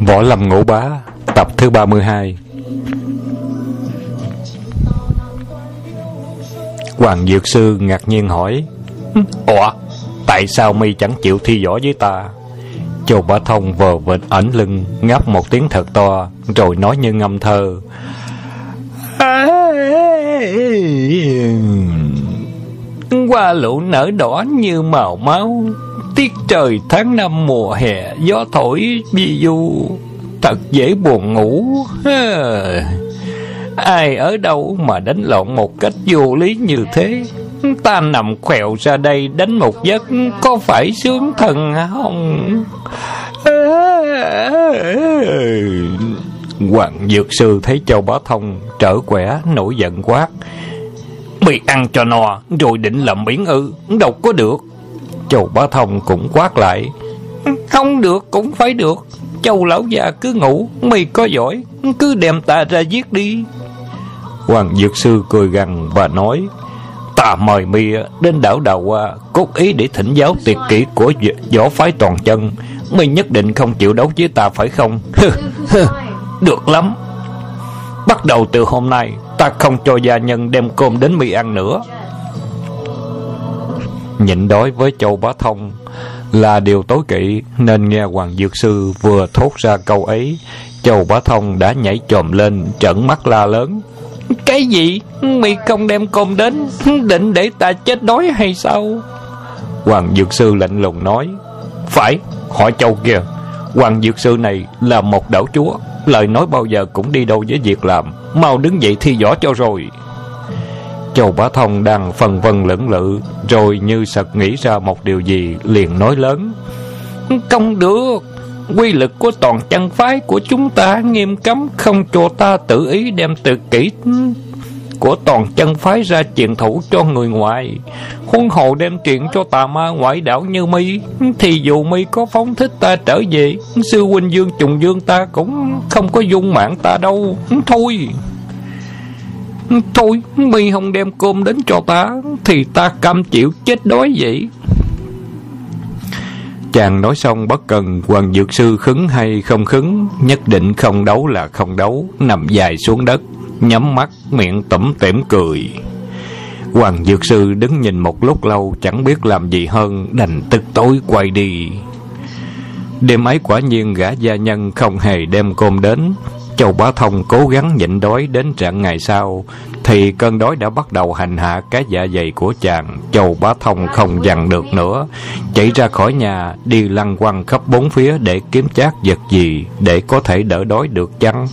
Võ Lâm Ngũ Bá, Tập thứ 32 Hoàng Dược Sư ngạc nhiên hỏi, Ủa, Tại sao mi chẳng chịu thi võ với ta? Châu Bá Thông vờ vịt ẩn lưng, Ngáp một tiếng thật to, Rồi nói như ngâm thơ. Hoa lũ nở đỏ như màu máu. Tiết trời tháng năm mùa hè, Gió thổi bi du. Thật dễ buồn ngủ Ai ở đâu mà đánh lộn một cách vô lý như thế? Ta nằm khèo ra đây đánh một giấc, Có phải sướng thần không? Hoàng Dược Sư thấy Châu Bá Thông trở quẻ, nổi giận quát. Bị ăn cho no, rồi định lầm biến ư, Đâu có được. Châu Bá Thông cũng quát lại. Không được cũng phải được. Châu lão già cứ ngủ Mày có giỏi Cứ đem ta ra giết đi. Hoàng Dược Sư cười gằn và nói Ta mời mi đến đảo Đào Hoa Cốt ý để thỉnh giáo tuyệt kỹ của võ phái toàn chân. Mi nhất định không chịu đấu với ta phải không? Được lắm. Bắt đầu từ hôm nay Ta không cho gia nhân đem cơm đến mi ăn nữa Nhịn đói với Châu Bá Thông Là điều tối kỵ, Nên nghe Hoàng Dược Sư vừa thốt ra câu ấy, Châu Bá Thông đã nhảy chồm lên, Trợn mắt la lớn. Cái gì? Mi không đem cơm đến, Định để ta chết đói hay sao? Hoàng Dược Sư lạnh lùng nói. Phải, hỏi Châu kia. Hoàng Dược Sư này là một đảo chúa, Lời nói bao giờ cũng đi đâu với việc làm. Mau đứng dậy thi võ cho rồi. Châu Bá Thông đang phần vân lưỡng lự, Rồi như sật nghĩ ra một điều gì Liền nói lớn. Không được, Quy lực của toàn chân phái của chúng ta Nghiêm cấm không cho ta tự ý Đem tự kỹ của toàn chân phái ra truyền thủ cho người ngoài. Huân hồ đem chuyện cho tà ma ngoại đảo như mi, thì dù mi có phóng thích ta trở về, sư huynh dương trùng dương ta cũng không có dung mạng ta đâu. Thôi thôi, mi không đem cơm đến cho ta, thì ta cam chịu chết đói vậy. Chàng nói xong, bất cần Hoàng Dược Sư khứng hay không khứng Nhất định không đấu là không đấu, Nằm dài xuống đất, Nhắm mắt, miệng tẩm tẻm cười. Hoàng Dược Sư đứng nhìn một lúc lâu, Chẳng biết làm gì hơn, Đành tức tối quay đi. Đêm ấy quả nhiên gã gia nhân Không hề đem cơm đến Châu Bá Thông cố gắng nhịn đói đến trạng ngày sau, Thì cơn đói đã bắt đầu hành hạ cái dạ dày của chàng. Châu Bá Thông không dằn được nữa, Chạy ra khỏi nhà, Đi lăn quăng khắp bốn phía để kiếm chát vật gì Để có thể đỡ đói được chăng?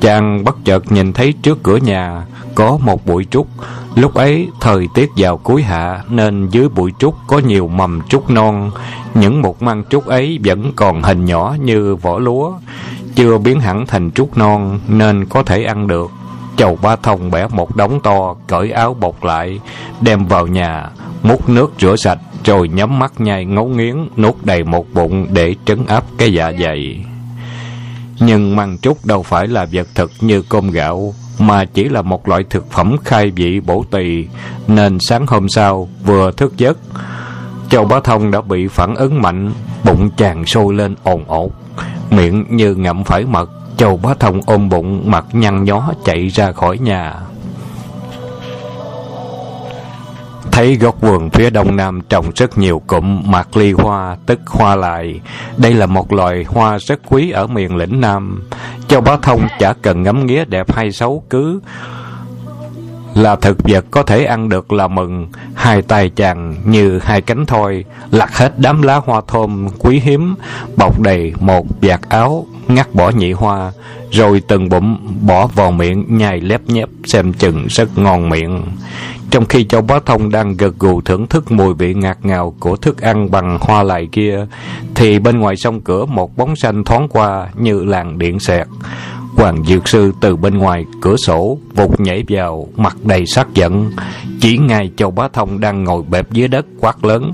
Chàng bất chợt nhìn thấy trước cửa nhà Có một bụi trúc. Lúc ấy thời tiết vào cuối hạ Nên dưới bụi trúc có nhiều mầm trúc non. Những một măng trúc ấy Vẫn còn hình nhỏ như vỏ lúa. Chưa biến hẳn thành trúc non Nên có thể ăn được. Chầu ba thông bẻ một đống to Cởi áo bọc lại Đem vào nhà Múc nước rửa sạch Rồi nhắm mắt nhai ngấu nghiến Nuốt đầy một bụng để trấn áp cái dạ dày. Nhưng măng trúc đâu phải là vật thực như cơm gạo, mà chỉ là một loại thực phẩm khai vị bổ tỳ, nên sáng hôm sau vừa thức giấc, Châu Bá Thông đã bị phản ứng mạnh, bụng chàng sôi lên ồn ột, miệng như ngậm phải mật, Châu Bá Thông ôm bụng mặt nhăn nhó chạy ra khỏi nhà. Thấy góc vườn phía đông nam trồng rất nhiều cụm mạc ly hoa, tức hoa lại. Đây là một loài hoa rất quý ở miền lĩnh Nam. Châu Bá Thông chả cần ngắm nghía đẹp hay xấu cứ là thực vật có thể ăn được là mừng hai tay chàng như hai cánh thôi lặt hết đám lá hoa thơm quý hiếm bọc đầy một vạt áo ngắt bỏ nhị hoa rồi từng bụng bỏ vào miệng nhai lép nhép xem chừng rất ngon miệng trong khi Châu Bá Thông đang gật gù thưởng thức mùi vị ngạt ngào của thức ăn bằng hoa lại kia, thì bên ngoài sông cửa một bóng xanh thoáng qua như làng điện xẹt. Hoàng Dược Sư từ bên ngoài cửa sổ vụt nhảy vào, mặt đầy sắc giận. Chỉ ngay Châu Bá Thông đang ngồi bẹp dưới đất quát lớn.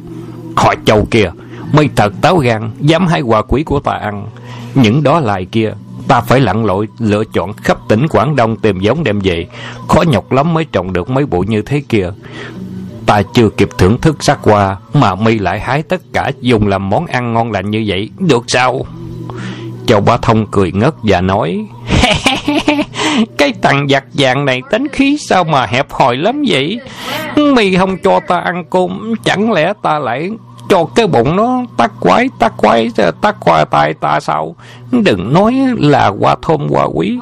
Hỏi Châu kia, mây thật táo gan, dám hai quà quý của ta ăn. Những đó lại kia, ta phải lặn lội lựa chọn khắp tỉnh Quảng Đông tìm giống đem về. Khó nhọc lắm mới trồng được mấy bụi như thế kia. Ta chưa kịp thưởng thức sắc hoa mà mi lại hái tất cả dùng làm món ăn ngon lành như vậy, được sao? Châu Bá Thông cười ngất và nói, Cái thằng giặt dạng này tính khí sao mà hẹp hòi lắm vậy? Mì không cho ta ăn cơm, Chẳng lẽ ta lại cho cái bụng nó tắt quái tắt quái tắt qua tay ta sao? Đừng nói là qua thơm qua quý.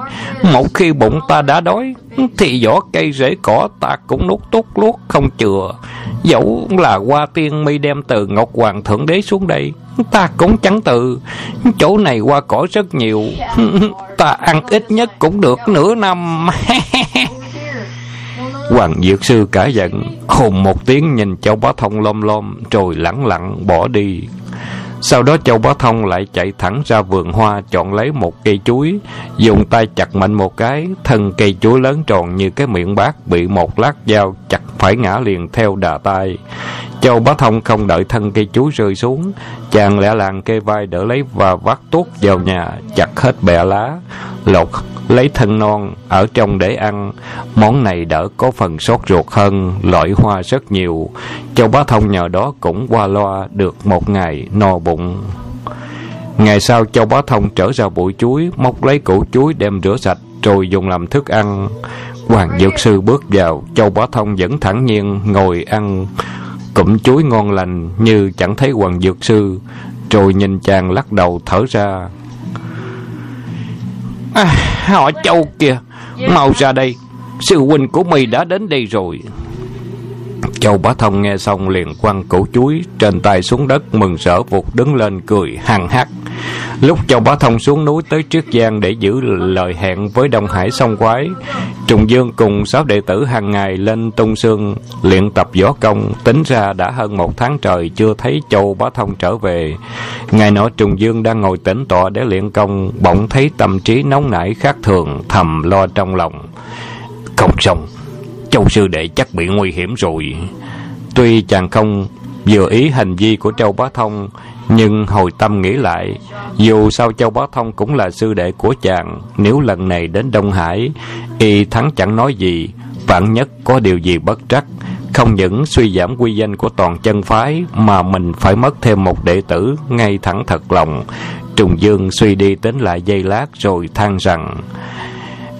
Một khi bụng ta đã đói, thì vỏ cây rễ cỏ ta cũng nuốt tốt luốt không chừa. Dẫu là qua tiên mi đem từ ngọc hoàng thượng đế xuống đây, ta cũng chẳng từ. Chỗ này qua cỏ rất nhiều, ta ăn ít nhất cũng được nửa năm. Hoàng Dược Sư cả giận, hùng một tiếng nhìn Châu Bá Thông lom lom, rồi lẳng lặng bỏ đi. Sau đó Châu Bá Thông lại chạy thẳng ra vườn hoa chọn lấy một cây chuối, dùng tay chặt mạnh một cái, thân cây chuối lớn tròn như cái miệng bát bị một lát dao chặt phải ngã liền theo đà tay. Châu Bá Thông không đợi thân cây chuối rơi xuống, chàng lẹ làng kê vai đỡ lấy và vắt tuốt vào nhà, chặt hết bẹ lá, lột lấy thân non ở trong để ăn. Món này đỡ có phần sốt ruột hơn, loại hoa rất nhiều. Châu Bá Thông nhờ đó cũng qua loa được một ngày no bụng. Ngày sau Châu Bá Thông trở ra bụi chuối, móc lấy củ chuối đem rửa sạch, rồi dùng làm thức ăn. Hoàng Dược Sư bước vào, Châu Bá Thông vẫn thẳng nhiên ngồi ăn cụm chuối ngon lành như chẳng thấy Hoàng Dược Sư, rồi nhìn chàng lắc đầu thở ra. À, họ Châu kìa, mau ra đây, sư huynh của mì đã đến đây rồi. Châu Bá Thông nghe xong liền quăng củ chuối trên tay xuống đất mừng rỡ vụt đứng lên cười hằng hắc. Lúc Châu Bá Thông xuống núi tới trước Giang để giữ lời hẹn với Đông Hải sông quái, Trùng Dương cùng sáu đệ tử hàng ngày lên tung xương luyện tập võ công, tính ra đã hơn một tháng trời chưa thấy Châu Bá Thông trở về. Ngày nọ Trùng Dương đang ngồi tĩnh tọa để luyện công, bỗng thấy tâm trí nóng nảy khác thường, thầm lo trong lòng. Không xong, Châu sư đệ chắc bị nguy hiểm rồi. Tuy chàng không vừa ý hành vi của Châu Bá Thông, nhưng hồi tâm nghĩ lại, dù sao Châu Bá Thông cũng là sư đệ của chàng, nếu lần này đến Đông Hải, y thắng chẳng nói gì, vạn nhất có điều gì bất trắc, không những suy giảm quy danh của toàn chân phái mà mình phải mất thêm một đệ tử ngay thẳng thật lòng. Trùng Dương suy đi tính lại giây lát rồi than rằng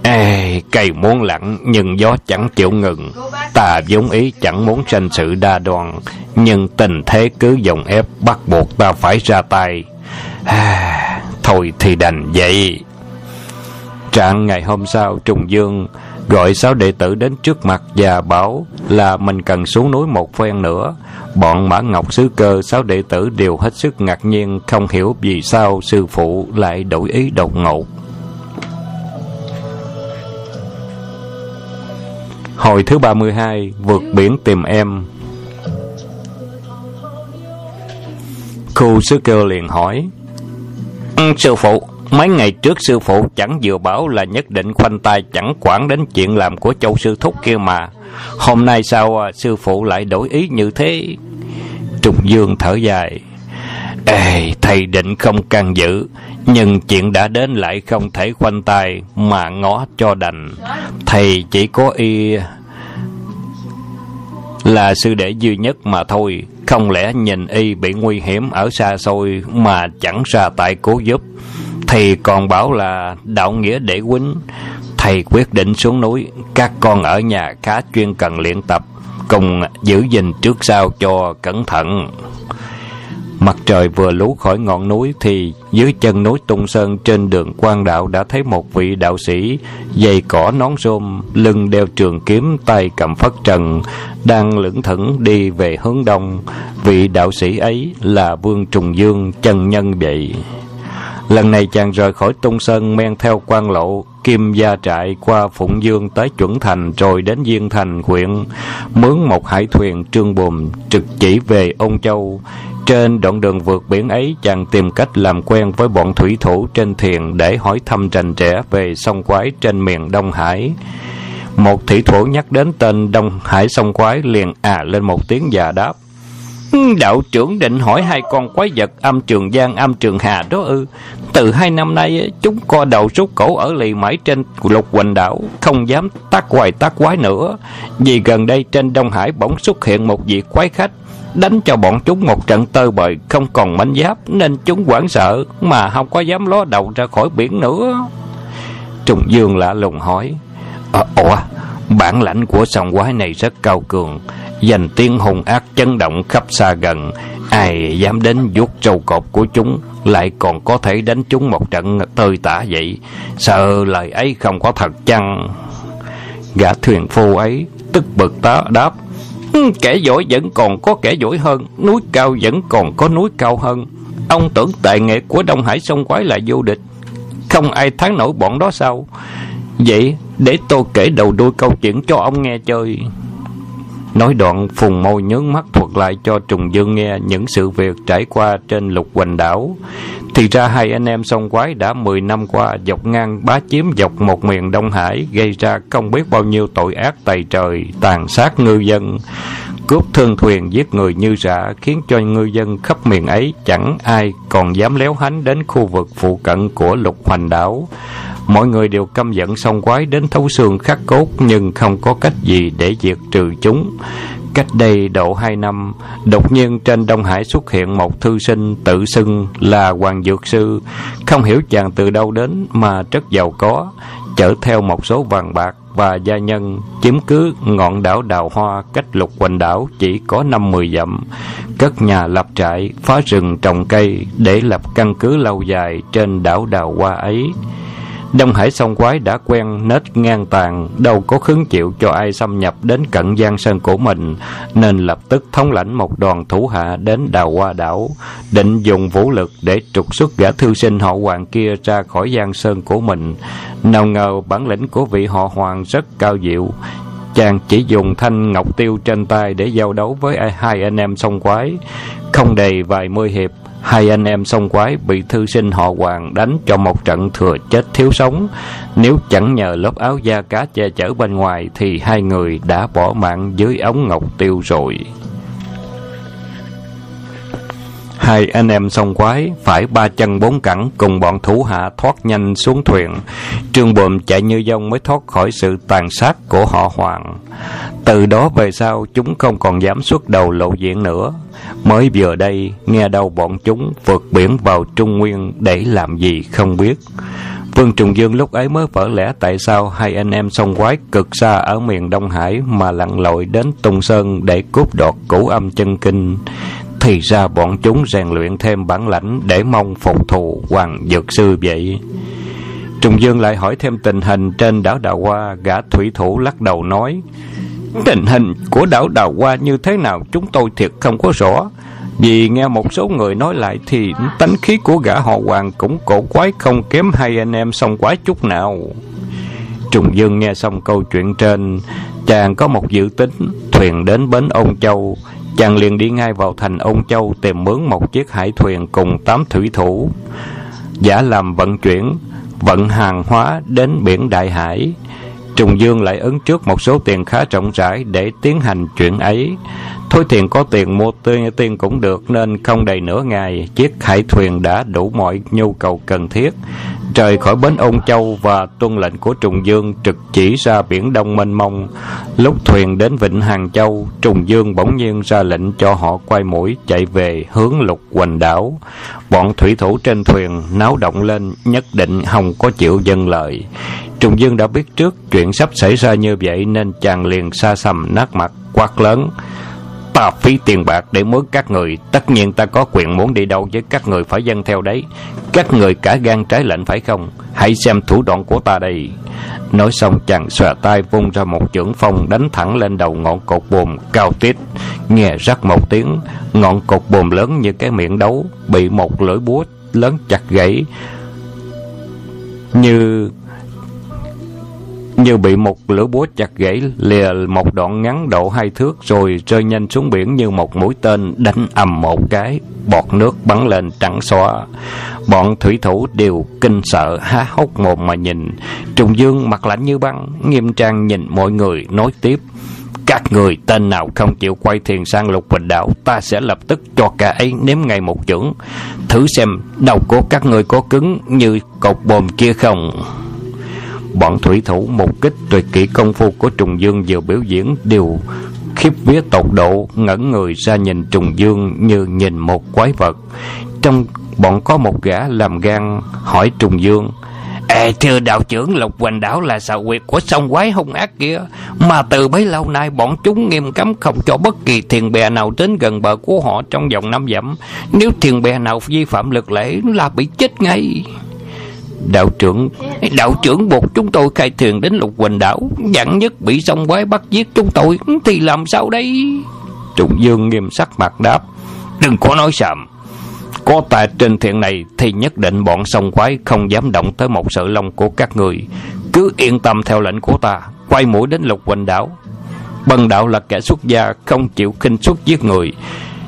Ê, cây muốn lặng nhưng gió chẳng chịu ngừng. Ta vốn ý chẳng muốn tranh sự đa đoan, nhưng tình thế cứ dòng ép bắt buộc ta phải ra tay. À, thôi thì đành vậy. Trạng ngày hôm sau, Trùng Dương gọi sáu đệ tử đến trước mặt và bảo là mình cần xuống núi một phen nữa. Bọn Mã Ngọc Sứ Cơ, sáu đệ tử đều hết sức ngạc nhiên, không hiểu vì sao sư phụ lại đổi ý đột ngột. Hồi thứ 32 Vượt biển tìm em. Khu sư kêu liền hỏi Sư phụ, Mấy ngày trước sư phụ chẳng vừa bảo là nhất định khoanh tay chẳng quản đến chuyện làm của châu sư thúc kia mà. Hôm nay sao à, sư phụ lại đổi ý như thế? Trùng Dương thở dài Ê, thầy định không can dự Nhưng chuyện đã đến lại không thể khoanh tay Mà ngó cho đành. Thầy chỉ có y Là sư đệ duy nhất mà thôi. Không lẽ nhìn y bị nguy hiểm ở xa xôi Mà chẳng ra tay cứu giúp? Thì còn bảo là đạo nghĩa để quýnh. Thầy quyết định xuống núi Các con ở nhà khá chuyên cần luyện tập Cùng giữ gìn trước sau cho cẩn thận. Mặt trời vừa lú khỏi ngọn núi thì dưới chân núi Tung Sơn trên đường quan đạo đã thấy một vị đạo sĩ dày cỏ nón rôm, lưng đeo trường kiếm, tay cầm phất trần, đang lững thững đi về hướng đông. Vị đạo sĩ ấy là Vương Trùng Dương, chân nhân vậy. Lần này chàng rời khỏi Tung Sơn men theo quan lộ, Kim Gia Trại qua Phụng Dương tới Chuẩn Thành rồi đến Diên Thành huyện, mướn một hải thuyền trương bùm trực chỉ về Ông Châu. Trên đoạn đường vượt biển ấy, chàng tìm cách làm quen với bọn thủy thủ trên thuyền để hỏi thăm rành rẽ về sông quái trên miền Đông Hải. Một thủy thủ nhắc đến tên Đông Hải sông quái liền à lên một tiếng già đáp. Ừ, đạo trưởng định hỏi hai con quái vật âm trường giang âm trường hà đó ư. Từ hai năm nay, chúng co đầu rút cổ ở lì mãi trên lục quỳnh đảo, không dám tác hoài tác quái nữa. Vì gần đây trên Đông Hải bỗng xuất hiện một vị quái khách, đánh cho bọn chúng một trận tơi bời không còn mảnh giáp nên chúng hoảng sợ mà không có dám ló đầu ra khỏi biển nữa. Trùng dương lạ lùng hỏi ờ, ủa bản lãnh của sòng quái này rất cao cường dành tiếng hùng ác chấn động khắp xa gần ai dám đến vuốt trâu cột của chúng lại còn có thể đánh chúng một trận tơi tả vậy? Sợ lời ấy không có thật chăng? Gã thuyền phu ấy tức bực tá đáp Hmm, kẻ giỏi vẫn còn có kẻ giỏi hơn, núi cao vẫn còn có núi cao hơn. Ông tưởng tài nghệ của đông hải sông quái là vô địch. Không ai thắng nổi bọn đó sao? Vậy để tôi kể đầu đuôi câu chuyện cho ông nghe chơi. Nói đoạn, phùng môi nhướng mắt thuật lại cho Trùng Dương nghe những sự việc trải qua trên lục hoành đảo. Thì ra hai anh em sông quái đã 10 năm qua dọc ngang bá chiếm dọc một miền Đông Hải gây ra không biết bao nhiêu tội ác tày trời, tàn sát ngư dân. Cướp thương thuyền giết người như rã khiến cho ngư dân khắp miền ấy chẳng ai còn dám léo hánh đến khu vực phụ cận của lục hoành đảo. Mọi người đều căm giận song quái đến thấu xương khắc cốt nhưng không có cách gì để diệt trừ chúng. Cách đây độ hai năm, đột nhiên trên Đông Hải xuất hiện một thư sinh tự xưng là Hoàng Dược Sư. Không hiểu chàng từ đâu đến mà rất giàu có, chở theo một số vàng bạc và gia nhân chiếm cứ ngọn đảo Đào Hoa cách lục quanh đảo chỉ có năm mười dặm, cất nhà lập trại, phá rừng trồng cây để lập căn cứ lâu dài trên đảo Đào Hoa ấy. Đông Hải sông quái đã quen nết ngang tàn, đâu có khứng chịu cho ai xâm nhập đến cận giang sơn của mình, nên lập tức thống lãnh một đoàn thủ hạ đến đào hoa đảo, định dùng vũ lực để trục xuất gã thư sinh họ hoàng kia ra khỏi giang sơn của mình. Nào ngờ bản lĩnh của vị họ hoàng rất cao diệu, chàng chỉ dùng thanh ngọc tiêu trên tay để giao đấu với hai anh em sông quái. Không đầy vài mươi hiệp, Hai anh em sông quái bị thư sinh họ Hoàng đánh cho một trận thừa chết thiếu sống. Nếu chẳng nhờ lớp áo da cá che chở bên ngoài thì hai người đã bỏ mạng dưới ống ngọc tiêu rồi. Hai anh em sông quái phải ba chân bốn cẳng cùng bọn thủ hạ thoát nhanh xuống thuyền. Trương Bùm chạy như dông mới thoát khỏi sự tàn sát của họ Hoàng. Từ đó về sau, chúng không còn dám xuất đầu lộ diện nữa. Mới vừa đây, nghe đâu bọn chúng vượt biển vào Trung Nguyên để làm gì không biết. Vương Trùng Dương lúc ấy mới vỡ lẽ tại sao hai anh em sông quái cực xa ở miền Đông Hải mà lặn lội đến Tùng Sơn để cướp đoạt cửu âm chân kinh. Thì ra bọn chúng rèn luyện thêm bản lãnh để mong phục thù Hoàng Dược Sư vậy. Trùng Dương lại hỏi thêm tình hình trên đảo Đào Hoa, gã thủy thủ lắc đầu nói. Tình hình của đảo Đào Hoa như thế nào chúng tôi thiệt không có rõ. Vì nghe một số người nói lại thì tánh khí của gã họ Hoàng cũng cổ quái không kém hai anh em song quái chút nào. Trùng Dương nghe xong câu chuyện trên, chàng có một dự tính, thuyền đến bến Ôn Châu, chàng liền đi ngay vào thành Ôn Châu tìm mướn một chiếc hải thuyền cùng tám thủy thủ. Giả làm vận chuyển, vận hàng hóa đến biển Đại Hải. Trùng Dương lại ứng trước một số tiền khá rộng rãi để tiến hành chuyện ấy. Thôi tiền có tiền mua tiên, tiền cũng được nên không đầy nửa ngày, chiếc hải thuyền đã đủ mọi nhu cầu cần thiết. Rời khỏi bến Ôn Châu và tuân lệnh của Trùng Dương trực chỉ ra biển Đông mênh mông. Lúc thuyền đến Vịnh Hàng Châu, Trùng Dương bỗng nhiên ra lệnh cho họ quay mũi chạy về hướng lục hoành đảo. Bọn thủy thủ trên thuyền náo động lên nhất định không có chịu dân lợi. Trùng Dương đã biết trước chuyện sắp xảy ra như vậy nên chàng liền xa xăm nát mặt quát lớn. Ta phí tiền bạc để mướn các người. Tất nhiên ta có quyền muốn đi đâu với các người phải dân theo đấy. Các người cả gan trái lệnh phải không? Hãy xem thủ đoạn của ta đây. Nói xong chàng xòe tay vung ra một chưởng phong Đánh thẳng lên đầu ngọn cột bùm cao tít. Nghe rắc một tiếng, Ngọn cột bùm lớn như cái miệng đấu Bị một lưỡi búa lớn chặt gãy. Như như bị một lưỡi búa chặt gãy, lìa một đoạn ngắn độ hai thước rồi rơi nhanh xuống biển như một mũi tên đánh ầm một cái. Bọt nước bắn lên trắng xóa. Bọn thủy thủ đều kinh sợ, há hốc mồm mà nhìn. Trùng dương mặt lạnh như băng, nghiêm trang nhìn mọi người, nói tiếp. Các người tên nào không chịu quay thuyền sang lục bình đảo ta sẽ lập tức cho cả ấy nếm ngày một chưởng. Thử xem đầu của các người có cứng như cột bồm kia không? Bọn thủy thủ một kích tuyệt kỹ công phu của Trùng Dương vừa biểu diễn đều khiếp vía tột độ ngẩn người ra nhìn trùng dương như nhìn một quái vật. Trong bọn có một gã làm gan hỏi trùng dương Ê, thưa đạo trưởng Lục Hoành Đảo là xào quyệt của sông quái hung ác kia Mà từ bấy lâu nay bọn chúng nghiêm cấm không cho bất kỳ thiền bè nào đến gần bờ của họ trong vòng năm dặm. Nếu thiền bè nào vi phạm lực lễ là bị chết ngay. Đạo trưởng Đạo trưởng buộc chúng tôi khai thuyền đến Lục quỳnh Đảo Dặn nhất bị sông quái bắt giết chúng tôi Thì làm sao đây Trùng Dương nghiêm sắc mặt đáp Đừng có nói sàm có tại trên thuyền này thì nhất định bọn sông quái không dám động tới một sự lông của các người. Cứ yên tâm theo lệnh của ta, quay mũi đến lục quỳnh đảo. Bần đạo là kẻ xuất gia, không chịu khinh xuất giết người.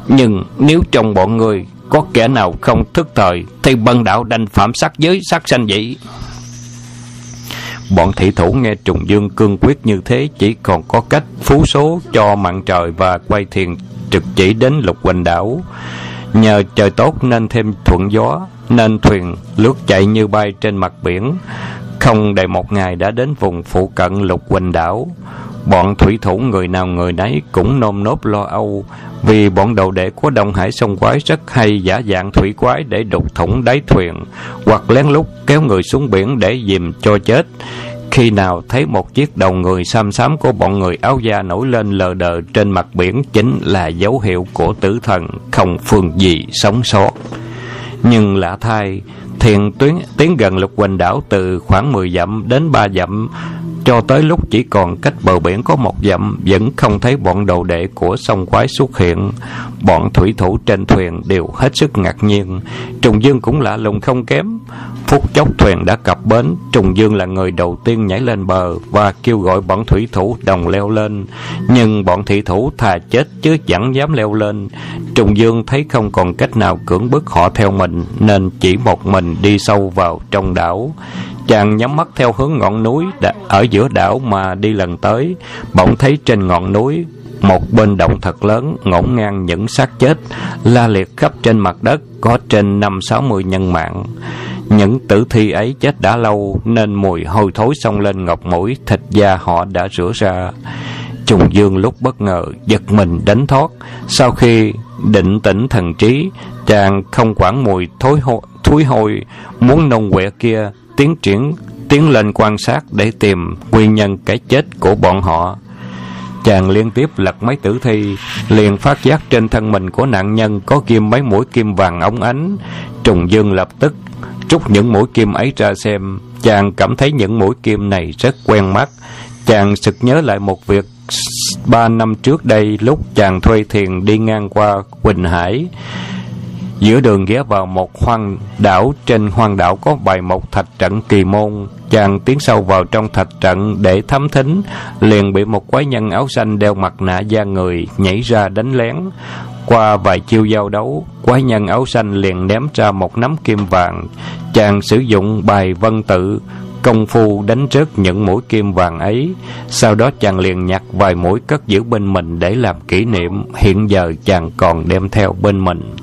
Nhưng nếu trong bọn người có kẻ nào không thức thời, thì bần đạo đành phạm sát giới sát sanh vậy. Bọn thị thủ nghe Trùng Dương cương quyết như thế chỉ còn có cách phú số cho mạng trời và quay thiền trực chỉ đến lục quỳnh đảo. Nhờ trời tốt nên thêm thuận gió, nên thuyền lướt chạy như bay trên mặt biển. Không đầy một ngày đã đến vùng phụ cận lục quỳnh đảo. Bọn thủy thủ người nào người nấy cũng nôm nốt lo âu, vì bọn đầu đệ của Đông Hải sông quái rất hay giả dạng thủy quái để đục thủng đáy thuyền, hoặc lén lút kéo người xuống biển để dìm cho chết. Khi nào thấy một chiếc đầu người xăm xám của bọn người áo da nổi lên lờ đờ trên mặt biển chính là dấu hiệu của tử thần không phương gì sống sót. Nhưng lạ thay, thiền tuyến tiến gần lục quỳnh đảo từ khoảng 10 dặm đến 3 dặm cho tới lúc chỉ còn cách bờ biển có một dặm, vẫn không thấy bọn đầu đệ của sông quái xuất hiện. Bọn thủy thủ trên thuyền đều hết sức ngạc nhiên. Trùng dương cũng lạ lùng không kém. Phút chốc thuyền đã cập bến, trùng dương là người đầu tiên nhảy lên bờ và kêu gọi bọn thủy thủ đồng leo lên. Nhưng bọn thủy thủ thà chết chứ chẳng dám leo lên. Trùng dương thấy không còn cách nào cưỡng bức họ theo mình, nên chỉ một mình đi sâu vào trong đảo. Chàng nhắm mắt theo hướng ngọn núi ở giữa đảo mà đi lần tới, bỗng thấy trên ngọn núi một bên động thật lớn ngổn ngang những xác chết la liệt khắp trên mặt đất có trên năm sáu mươi nhân mạng. Những tử thi ấy chết đã lâu nên mùi hôi thối xông lên ngọc mũi thịt da họ đã rửa ra. Trùng dương lúc bất ngờ giật mình đánh thoát. Sau khi định tĩnh thần trí chàng không quản mùi thối hôi, thúi hôi muốn nông quẹ kia tiến triển tiến lên quan sát để tìm nguyên nhân cái chết của bọn họ. Chàng liên tiếp lật mấy tử thi, liền phát giác trên thân mình của nạn nhân có kim mấy mũi kim vàng ống ánh. Trùng dương lập tức rút những mũi kim ấy ra xem. Chàng cảm thấy những mũi kim này rất quen mắt. Chàng sực nhớ lại một việc ba năm trước đây, lúc chàng thuê thiền đi ngang qua quỳnh hải. Giữa đường ghé vào một hoang đảo, trên hoang đảo có bài một thạch trận kỳ môn. Chàng tiến sâu vào trong thạch trận để thám thính, liền bị một quái nhân áo xanh đeo mặt nạ da người nhảy ra đánh lén. Qua vài chiêu giao đấu, quái nhân áo xanh liền ném ra một nắm kim vàng. Chàng sử dụng bài vân tự, công phu đánh rớt những mũi kim vàng ấy. Sau đó chàng liền nhặt vài mũi cất giữ bên mình để làm kỷ niệm. Hiện giờ chàng còn đem theo bên mình.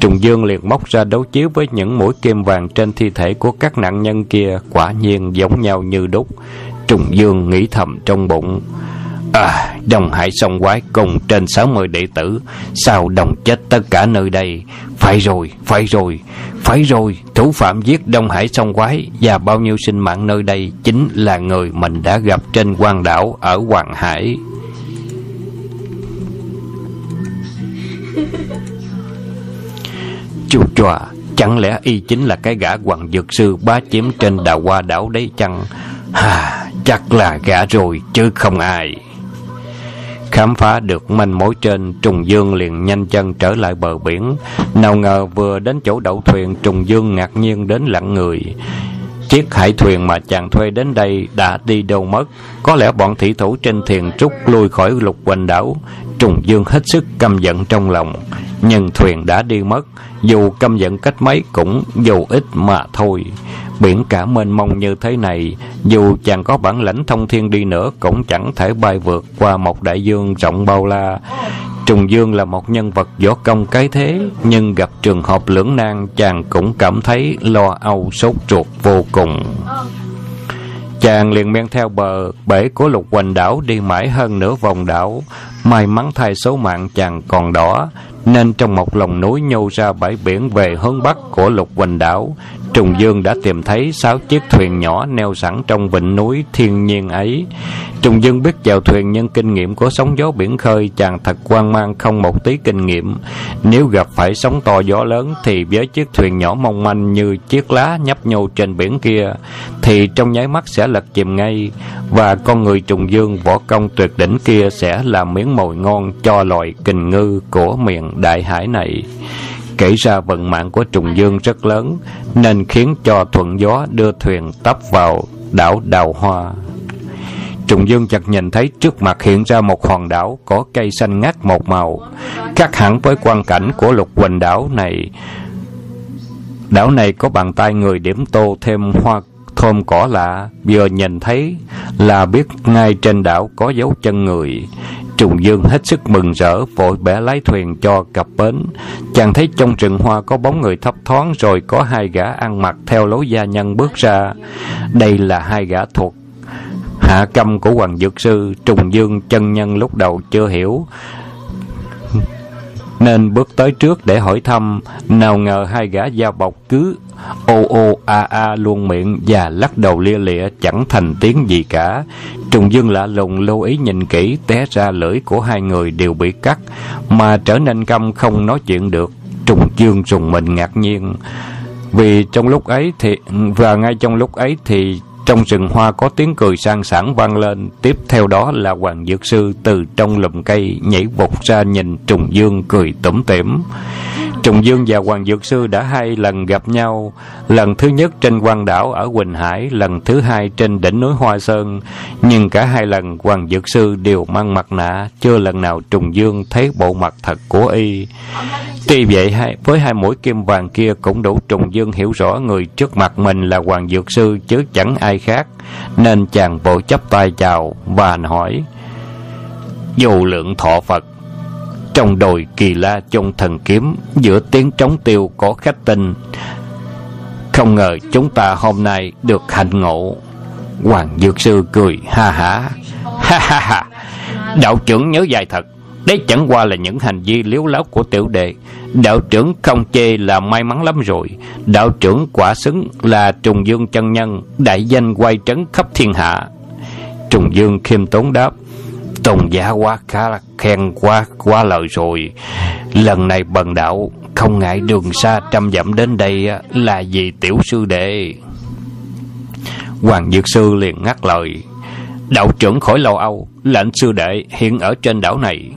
Trùng Dương liền móc ra đấu chiếu với những mũi kim vàng trên thi thể của các nạn nhân kia, quả nhiên giống nhau như đúc. Trùng Dương nghĩ thầm trong bụng. À, Đông Hải sông quái cùng trên 60 đệ tử, sao đồng chết tất cả nơi đây? Phải rồi, phải rồi, phải rồi, thủ phạm giết Đông Hải sông quái và bao nhiêu sinh mạng nơi đây chính là người mình đã gặp trên quan đảo ở Hoàng Hải. Chu chòa, chẳng lẽ y chính là cái gã hoàng dược sư bá chiếm trên đào hoa đảo đấy chăng? Hà, chắc là gã rồi, chứ không ai. Khám phá được manh mối trên, Trùng Dương liền nhanh chân trở lại bờ biển. Nào ngờ vừa đến chỗ đậu thuyền, Trùng Dương ngạc nhiên đến lặng người. Chiếc hải thuyền mà chàng thuê đến đây đã đi đâu mất. Có lẽ bọn thị thủ trên thuyền trúc lui khỏi lục quanh đảo. Trùng Dương hết sức căm giận trong lòng. Nhưng thuyền đã đi mất. Dù căm giận cách mấy cũng dù ít mà thôi. Biển cả mênh mông như thế này, dù chàng có bản lãnh thông thiên đi nữa cũng chẳng thể bay vượt qua một đại dương rộng bao la. Trùng Dương là một nhân vật võ công cái thế, nhưng gặp trường hợp lưỡng nan chàng cũng cảm thấy lo âu sốt ruột vô cùng. Chàng liền men theo bờ bể của lục hoành đảo đi mãi hơn nửa vòng đảo may mắn thay số mạng chàng còn đỏ, nên trong một lòng núi nhô ra bãi biển về hướng bắc của lục quỳnh đảo, Trùng Dương đã tìm thấy sáu chiếc thuyền nhỏ neo sẵn trong vịnh núi thiên nhiên ấy. Trùng Dương biết chèo thuyền nhân kinh nghiệm của sóng gió biển khơi, chàng thật quan mang không một tí kinh nghiệm. Nếu gặp phải sóng to gió lớn thì với chiếc thuyền nhỏ mong manh như chiếc lá nhấp nhô trên biển kia, thì trong nháy mắt sẽ lật chìm ngay, và con người Trùng Dương võ công tuyệt đỉnh kia sẽ là miếng mồi ngon cho loài kình ngư của miền đại hải này. Kể ra vận mạng của trùng dương rất lớn, nên khiến cho thuận gió đưa thuyền tấp vào đảo Đào Hoa. Trùng Dương chợt nhìn thấy trước mặt hiện ra một hòn đảo có cây xanh ngắt một màu, khác hẳn với quan cảnh của lục quỳnh đảo này. Đảo này có bàn tay người điểm tô thêm hoa thơm cỏ lạ, vừa nhìn thấy là biết ngay trên đảo có dấu chân người. Trùng Dương hết sức mừng rỡ, vội bẻ lái thuyền cho cập bến. Chàng thấy trong rừng hoa có bóng người thấp thoáng rồi có hai gã ăn mặc theo lối gia nhân bước ra. Đây là hai gã thuộc hạ câm của Hoàng Dược Sư. Trùng Dương chân nhân lúc đầu chưa hiểu, nên bước tới trước để hỏi thăm. Nào ngờ hai gã da bọc cứ ô ô a a luôn miệng và lắc đầu lia lịa chẳng thành tiếng gì cả. Trùng Dương lạ lùng lưu ý nhìn kỹ, té ra lưỡi của hai người đều bị cắt, mà trở nên câm không nói chuyện được. Trùng Dương rùng mình ngạc nhiên. Vì trong lúc ấy thì và ngay trong lúc ấy thì trong rừng hoa có tiếng cười sang sảng vang lên, tiếp theo đó là Hoàng Dược Sư từ trong lùm cây nhảy vụt ra nhìn Trùng Dương cười tủm tỉm. Trùng Dương và Hoàng Dược Sư đã hai lần gặp nhau, lần thứ nhất trên quan đảo ở Quỳnh Hải, lần thứ hai trên đỉnh núi Hoa Sơn, nhưng cả hai lần Hoàng Dược Sư đều mang mặt nạ, chưa lần nào Trùng Dương thấy bộ mặt thật của y. Tuy vậy, với hai mũi kim vàng kia cũng đủ Trùng Dương hiểu rõ người trước mặt mình là Hoàng Dược Sư chứ chẳng ai khác, nên chàng bộ chấp tay chào và hỏi: "Dù lượng thọ Phật trong đồi kỳ la trong thần kiếm, giữa tiếng trống tiêu có khách tinh không ngờ chúng ta hôm nay được hạnh ngộ. Hoàng dược sư cười, ha hả ha ha ha. Đạo trưởng nhớ dài thật. Đấy chẳng qua là những hành vi liếu láo của tiểu đệ. Đạo trưởng không chê là may mắn lắm rồi. Đạo trưởng quả xứng là trùng dương chân nhân, đại danh quay trấn khắp thiên hạ. Trùng dương khiêm tốn đáp tôn giả quá, khá là khen quá quá lời rồi. Lần này bần đạo, không ngại đường xa trăm dặm đến đây là vì tiểu sư đệ. Hoàng dược sư liền ngắt lời. Đạo trưởng khỏi lo âu lệnh sư đệ hiện ở trên đảo này.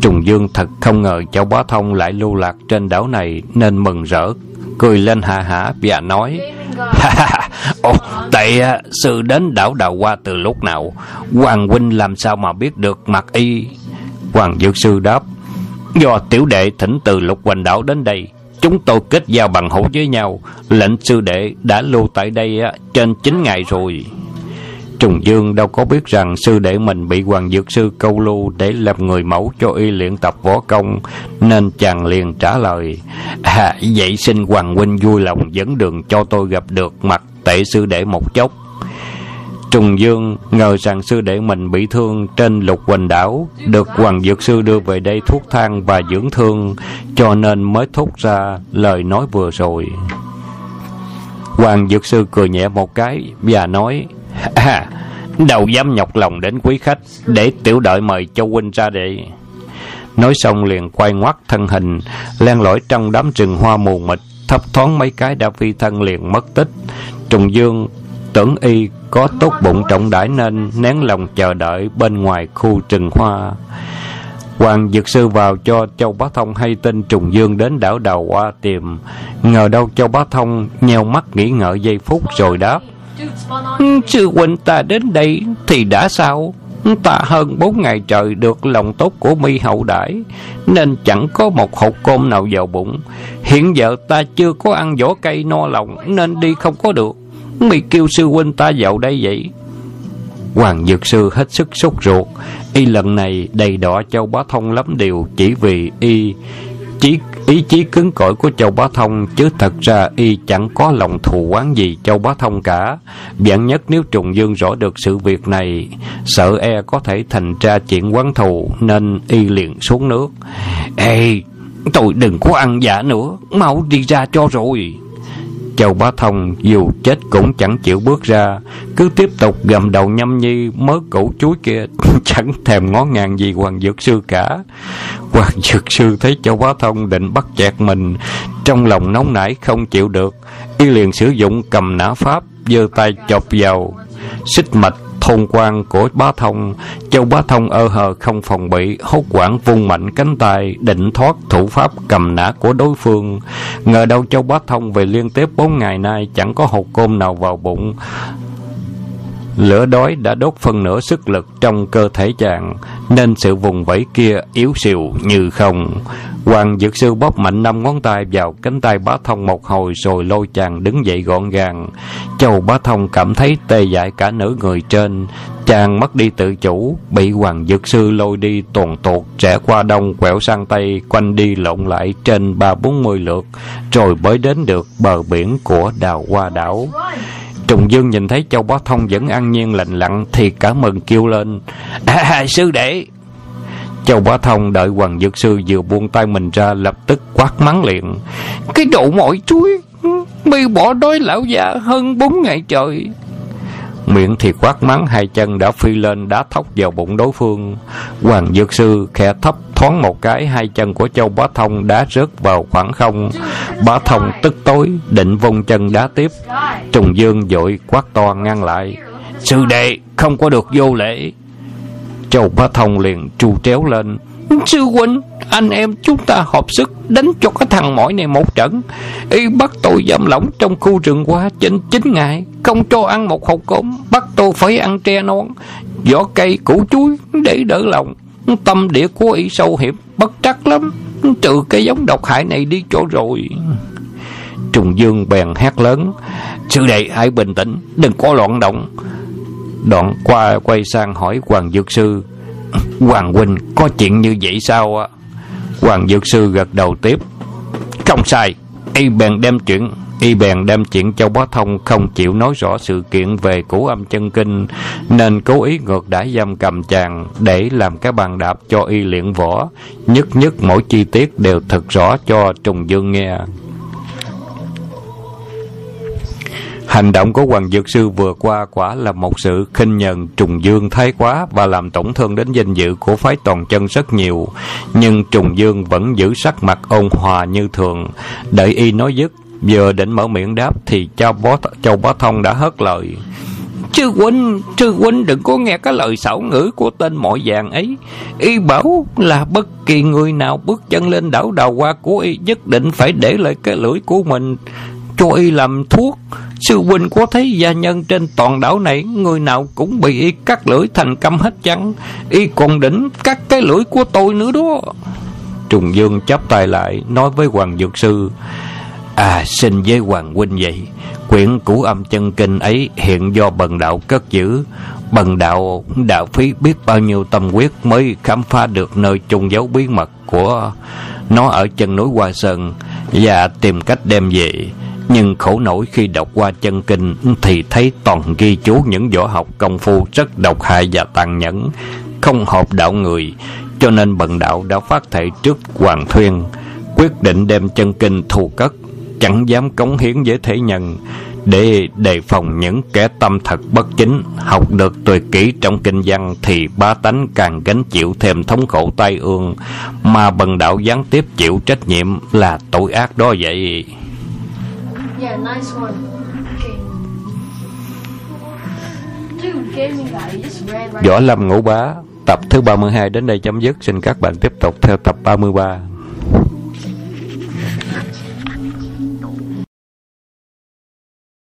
Trùng dương thật không ngờ cháu bá thông lại lưu lạc trên đảo này nên mừng rỡ cười lên hạ hả và nói. Ồ, tại sư đến đảo đào qua từ lúc nào? Hoàng huynh làm sao mà biết được mặt y? Hoàng dược sư đáp Do tiểu đệ thỉnh từ lục hoành đảo đến đây Chúng tôi kết giao bằng hữu với nhau. Lệnh sư đệ đã lưu tại đây trên 9 ngày rồi Trùng Dương đâu có biết rằng sư đệ mình bị Hoàng Dược Sư câu lưu để làm người mẫu cho y luyện tập võ công, nên chàng liền trả lời, À, vậy xin Hoàng Huynh vui lòng dẫn đường cho tôi gặp được mặt tệ sư đệ một chốc. Trùng Dương ngờ rằng sư đệ mình bị thương trên lục quỳnh đảo, được Hoàng Dược Sư đưa về đây thuốc thang và dưỡng thương, cho nên mới thốt ra lời nói vừa rồi. Hoàng Dược Sư cười nhẹ một cái và nói, À, đầu dám nhọc lòng đến quý khách để tiểu đợi mời châu huynh ra để nói xong liền quay ngoắt thân hình len lỏi trong đám rừng hoa mù mịt thấp thoáng mấy cái đã phi thân liền mất tích. Trùng dương tưởng y có tốt bụng trọng đãi nên nén lòng chờ đợi bên ngoài khu rừng hoa. Hoàng Dược Sư vào cho Châu Bá Thông hay tin Trùng Dương đến đảo Đào Hoa tìm. Ngờ đâu Châu Bá Thông nheo mắt nghĩ ngợi giây phút rồi đáp. Sư huynh ta đến đây thì đã sao? Ta hơn bốn ngày trời được lòng tốt của mi hậu đãi Nên chẳng có một hột cơm nào vào bụng Hiện giờ ta chưa có ăn vỏ cây no lòng, Nên đi không có được Mi kêu sư huynh ta vào đây vậy Hoàng Dược Sư hết sức sốt ruột Y lần này đầy đỏ châu bá thông lắm điều Chỉ vì Y chí ý chí cứng cỏi của Châu Bá Thông chứ thật ra y chẳng có lòng thù oán gì Châu Bá Thông cả. Vạn nhất nếu Trùng Dương rõ được sự việc này, sợ e có thể thành ra chuyện quán thù nên y liền xuống nước. Ê, tôi đừng có ăn giả nữa, mau đi ra cho rồi. Châu Bá Thông dù chết cũng chẳng chịu bước ra, cứ tiếp tục gầm đầu nhâm nhi mớ củ chuối kia, chẳng thèm ngó ngàng gì Hoàng Dược Sư cả. Hoàng Dược Sư thấy Châu Bá Thông định bắt chẹt mình, trong lòng nóng nảy không chịu được, y liền sử dụng cầm nã pháp, giơ tay chọc vào, xích mạch thôn quan của bá thông. Châu bá thông ơ hờ không phòng bị hốt quảng vung mạnh cánh tay định thoát thủ pháp cầm nã của đối phương. Ngờ đâu châu bá thông về liên tiếp bốn ngày nay chẳng có hột cơm nào vào bụng. Lửa đói đã đốt phần nửa sức lực trong cơ thể chàng, nên sự vùng vẫy kia yếu xìu như không. Hoàng Dược Sư bóp mạnh năm ngón tay vào cánh tay bá thông một hồi rồi lôi chàng đứng dậy gọn gàng. Châu bá thông cảm thấy tê dại cả nửa người trên. Chàng mất đi tự chủ, bị Hoàng Dược Sư lôi đi tuần tuột, trẻ qua đông, quẹo sang tây, quanh đi lộn lại trên ba bốn mươi lượt, rồi mới đến được bờ biển của đào hoa đảo. Trùng Dương nhìn thấy Châu Bá Thông vẫn an nhiên lành lặn thì cả mừng kêu lên. À, à sư đệ! Châu Bá Thông đợi Hoàng Dược Sư vừa buông tay mình ra lập tức quát mắng liền. Cái độ mỏi chuối! Mi bỏ đói lão già hơn bốn ngày trời. Miệng thì quát mắng, hai chân đã phi lên, đá thóc vào bụng đối phương. Hoàng Dược Sư khẽ thấp thoáng một cái, hai chân của Châu Bá Thông đá rớt vào khoảng không. Bá Thông tức tối, định vung chân đá tiếp. Trùng Dương dội quát to ngăn lại. Sư đệ, không có được vô lễ. Châu Bá Thông liền chu tréo lên. Sư huynh, anh em chúng ta hợp sức đánh cho cái thằng mỏi này một trận. Y bắt tôi giam lỏng trong khu rừng qua trên chín ngày, không cho ăn một hộp cơm, bắt tôi phải ăn tre non, vỏ cây củ chuối để đỡ lòng. Tâm địa của y sâu hiểm, bất trắc lắm, trừ cái giống độc hại này đi chỗ rồi. Trùng Dương bèn hét lớn, sư đệ hãy bình tĩnh, đừng có loạn động. Đoạn qua quay sang hỏi Hoàng Dược Sư, Hoàng Huynh có chuyện như vậy sao á Hoàng Dược Sư gật đầu tiếp. Không sai, y bèn đem chuyện y bèn đem chuyện Châu Bá Thông không chịu nói rõ sự kiện về củ âm chân kinh, nên cố ý ngược đãi giam cầm chàng để làm cái bàn đạp cho y luyện võ, nhất nhất mỗi chi tiết đều thật rõ cho Trùng Dương nghe. Hành động của Hoàng Dược Sư vừa qua quả là một sự khinh nhờn trùng dương thái quá và làm tổn thương đến danh dự của phái toàn chân rất nhiều. Nhưng trùng dương vẫn giữ sắc mặt ôn hòa như thường. Đợi y nói dứt, vừa định mở miệng đáp thì châu bó, châu bó thông đã hất lời. Sư huynh, sư huynh đừng có nghe cái lời xảo ngữ của tên mọi vàng ấy. Y bảo là bất kỳ người nào bước chân lên đảo đào hoa của y nhất định phải để lại cái lưỡi của mình cho y làm thuốc. Sư huynh có thấy gia nhân trên toàn đảo này, người nào cũng bị y cắt lưỡi thành câm hết chăng? Y còn đỉnh cắt cái lưỡi của tôi nữa đó. Trùng Dương chắp tay lại, nói với Hoàng Dược Sư À xin với Hoàng Huynh vậy, Quyển cũ âm chân kinh ấy hiện do bần đạo cất giữ Bần đạo đạo phí biết bao nhiêu tâm quyết Mới khám phá được nơi chung dấu bí mật của nó ở chân núi Hoa Sơn Và tìm cách đem về nhưng khổ nổi khi đọc qua chân kinh thì thấy toàn ghi chú những võ học công phu rất độc hại và tàn nhẫn, không hợp đạo người, cho nên bần đạo đã phát thệ trước Hoàng Thuyên, quyết định đem chân kinh thù cất, chẳng dám cống hiến với thể nhân, để đề phòng những kẻ tâm thật bất chính, học được tuyệt kỹ trong kinh văn thì ba tánh càng gánh chịu thêm thống khổ tai ương, mà bần đạo gián tiếp chịu trách nhiệm là tội ác đó vậy. Yeah, nice one. Võ Lâm Ngũ Bá Tập thứ 32 đến đây chấm dứt. Xin các bạn tiếp tục theo tập 33